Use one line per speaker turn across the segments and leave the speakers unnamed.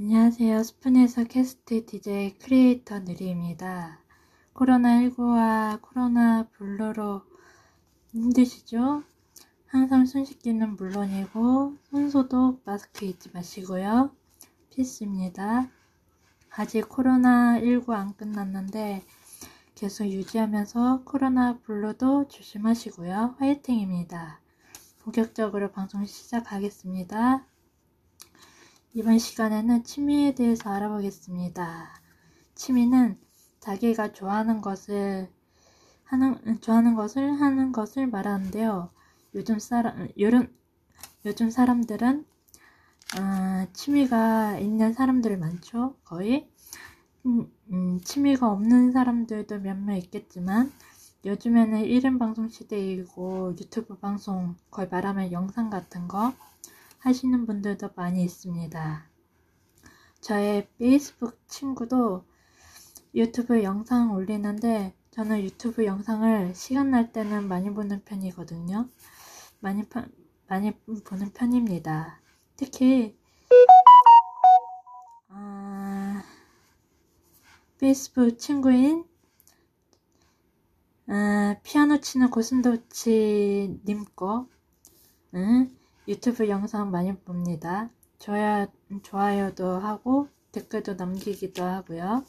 안녕하세요. 스푼에서 캐스트 DJ 크리에이터 느리입니다. 코로나19와 코로나 블루로 힘드시죠? 항상 손 씻기는 물론이고 손소독 마스크 잊지 마시고요. 필수입니다. 아직 코로나19 안 끝났는데 계속 유지하면서 코로나 블루도 조심하시고요. 화이팅입니다. 본격적으로 방송 시작하겠습니다. 이번 시간에는 취미에 대해서 알아보겠습니다. 취미는 자기가 좋아하는 것을 하는 좋아하는 것을 하는 것을 말하는데요. 요즘 사람 요즘 요즘 사람들은 어, 취미가 있는 사람들 많죠. 거의 음, 음, 취미가 없는 사람들도 몇명 있겠지만 요즘에는 1인 방송 시대이고 유튜브 방송 거의 말하면 영상 같은 거 하시는 분들도 많이 있습니다. 저의 페이스북 친구도 유튜브 영상 올리는데 저는 유튜브 영상을 시간 날 때는 많이 보는 편이거든요. 많이, 파, 많이 보는 편입니다. 특히 어, 페이스북 친구인 어, 피아노 치는 고슴도치 님 거, 응? 유튜브 영상 많이 봅니다. 좋아요, 좋아요도 하고 댓글도 남기기도 하고요.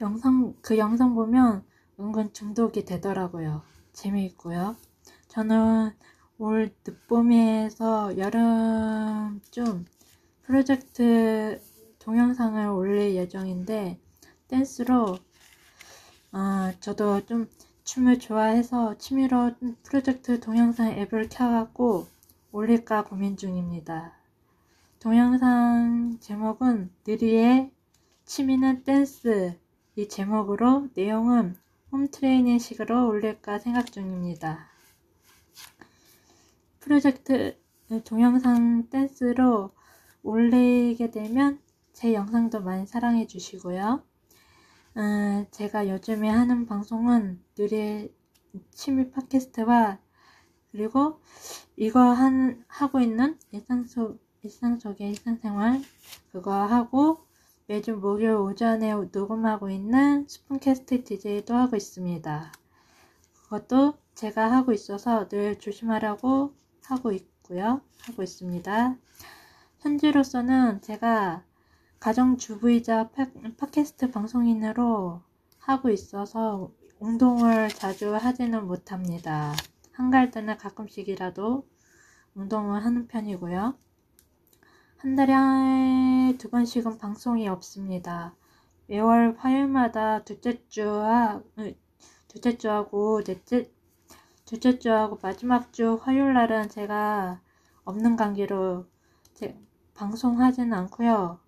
영상, 그 영상 보면 은근 중독이 되더라고요. 재미있고요. 저는 올 늦봄에서 여름쯤 프로젝트 동영상을 올릴 예정인데 댄스로 어, 저도 좀 춤을 좋아해서 취미로 프로젝트 동영상 앱을 켜갖고 올릴까 고민 중입니다. 동영상 제목은 느리의 취미는 댄스 이 제목으로 내용은 홈트레이닝 식으로 올릴까 생각 중입니다. 프로젝트 동영상 댄스로 올리게 되면 제 영상도 많이 사랑해 주시고요. 음, 제가 요즘에 하는 방송은 느리 취미 팟캐스트와 그리고 이거 한, 하고 있는 일상 속, 일상 속의 일상생활 그거 하고 매주 목요일 오전에 녹음하고 있는 스푼캐스트 DJ도 하고 있습니다. 그것도 제가 하고 있어서 늘 조심하라고 하고 있고요. 하고 있습니다. 현재로서는 제가 가정주부이자 팟캐스트 방송인으로 하고 있어서 운동을 자주 하지는 못합니다. 한가할 때는 가끔씩이라도 운동을 하는 편이고요. 한 달에 두 번씩은 방송이 없습니다. 매월 화요일마다 둘째 주와 둘째 주하고 넷째 둘째 주하고 마지막 주 화요일 날은 제가 없는 관계로 방송하지는 않고요.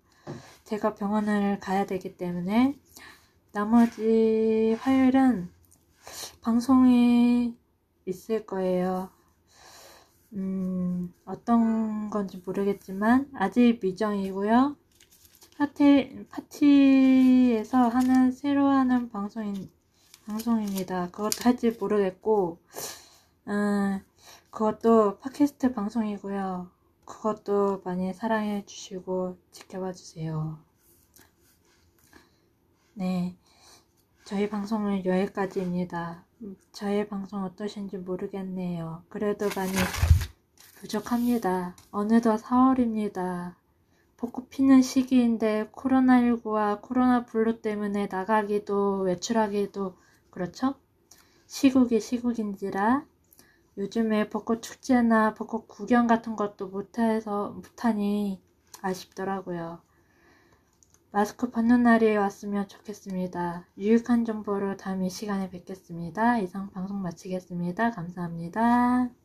제가 병원을 가야 되기 때문에 나머지 화요일은 방송이 있을 거예요. 음, 어떤 건지 모르겠지만 아직 미정이고요. 파티, 파티에서 하는 새로 하는 방송인, 방송입니다. 그것도 할지 모르겠고, 음, 그것도 팟캐스트 방송이고요. 그것도 많이 사랑해 주시고 지켜봐 주세요. 네. 저희 방송은 여기까지입니다. 저희 방송 어떠신지 모르겠네요. 그래도 많이 부족합니다. 어느덧 4월입니다. 벚꽃 피는 시기인데 코로나19와 코로나 블루 때문에 나가기도 외출하기도 그렇죠? 시국이 시국인지라 요즘에 벚꽃 축제나 벚꽃 구경 같은 것도 못해서 못하니 아쉽더라고요. 마스크 벗는 날이 왔으면 좋겠습니다. 유익한 정보로 다음 이 시간에 뵙겠습니다. 이상 방송 마치겠습니다. 감사합니다.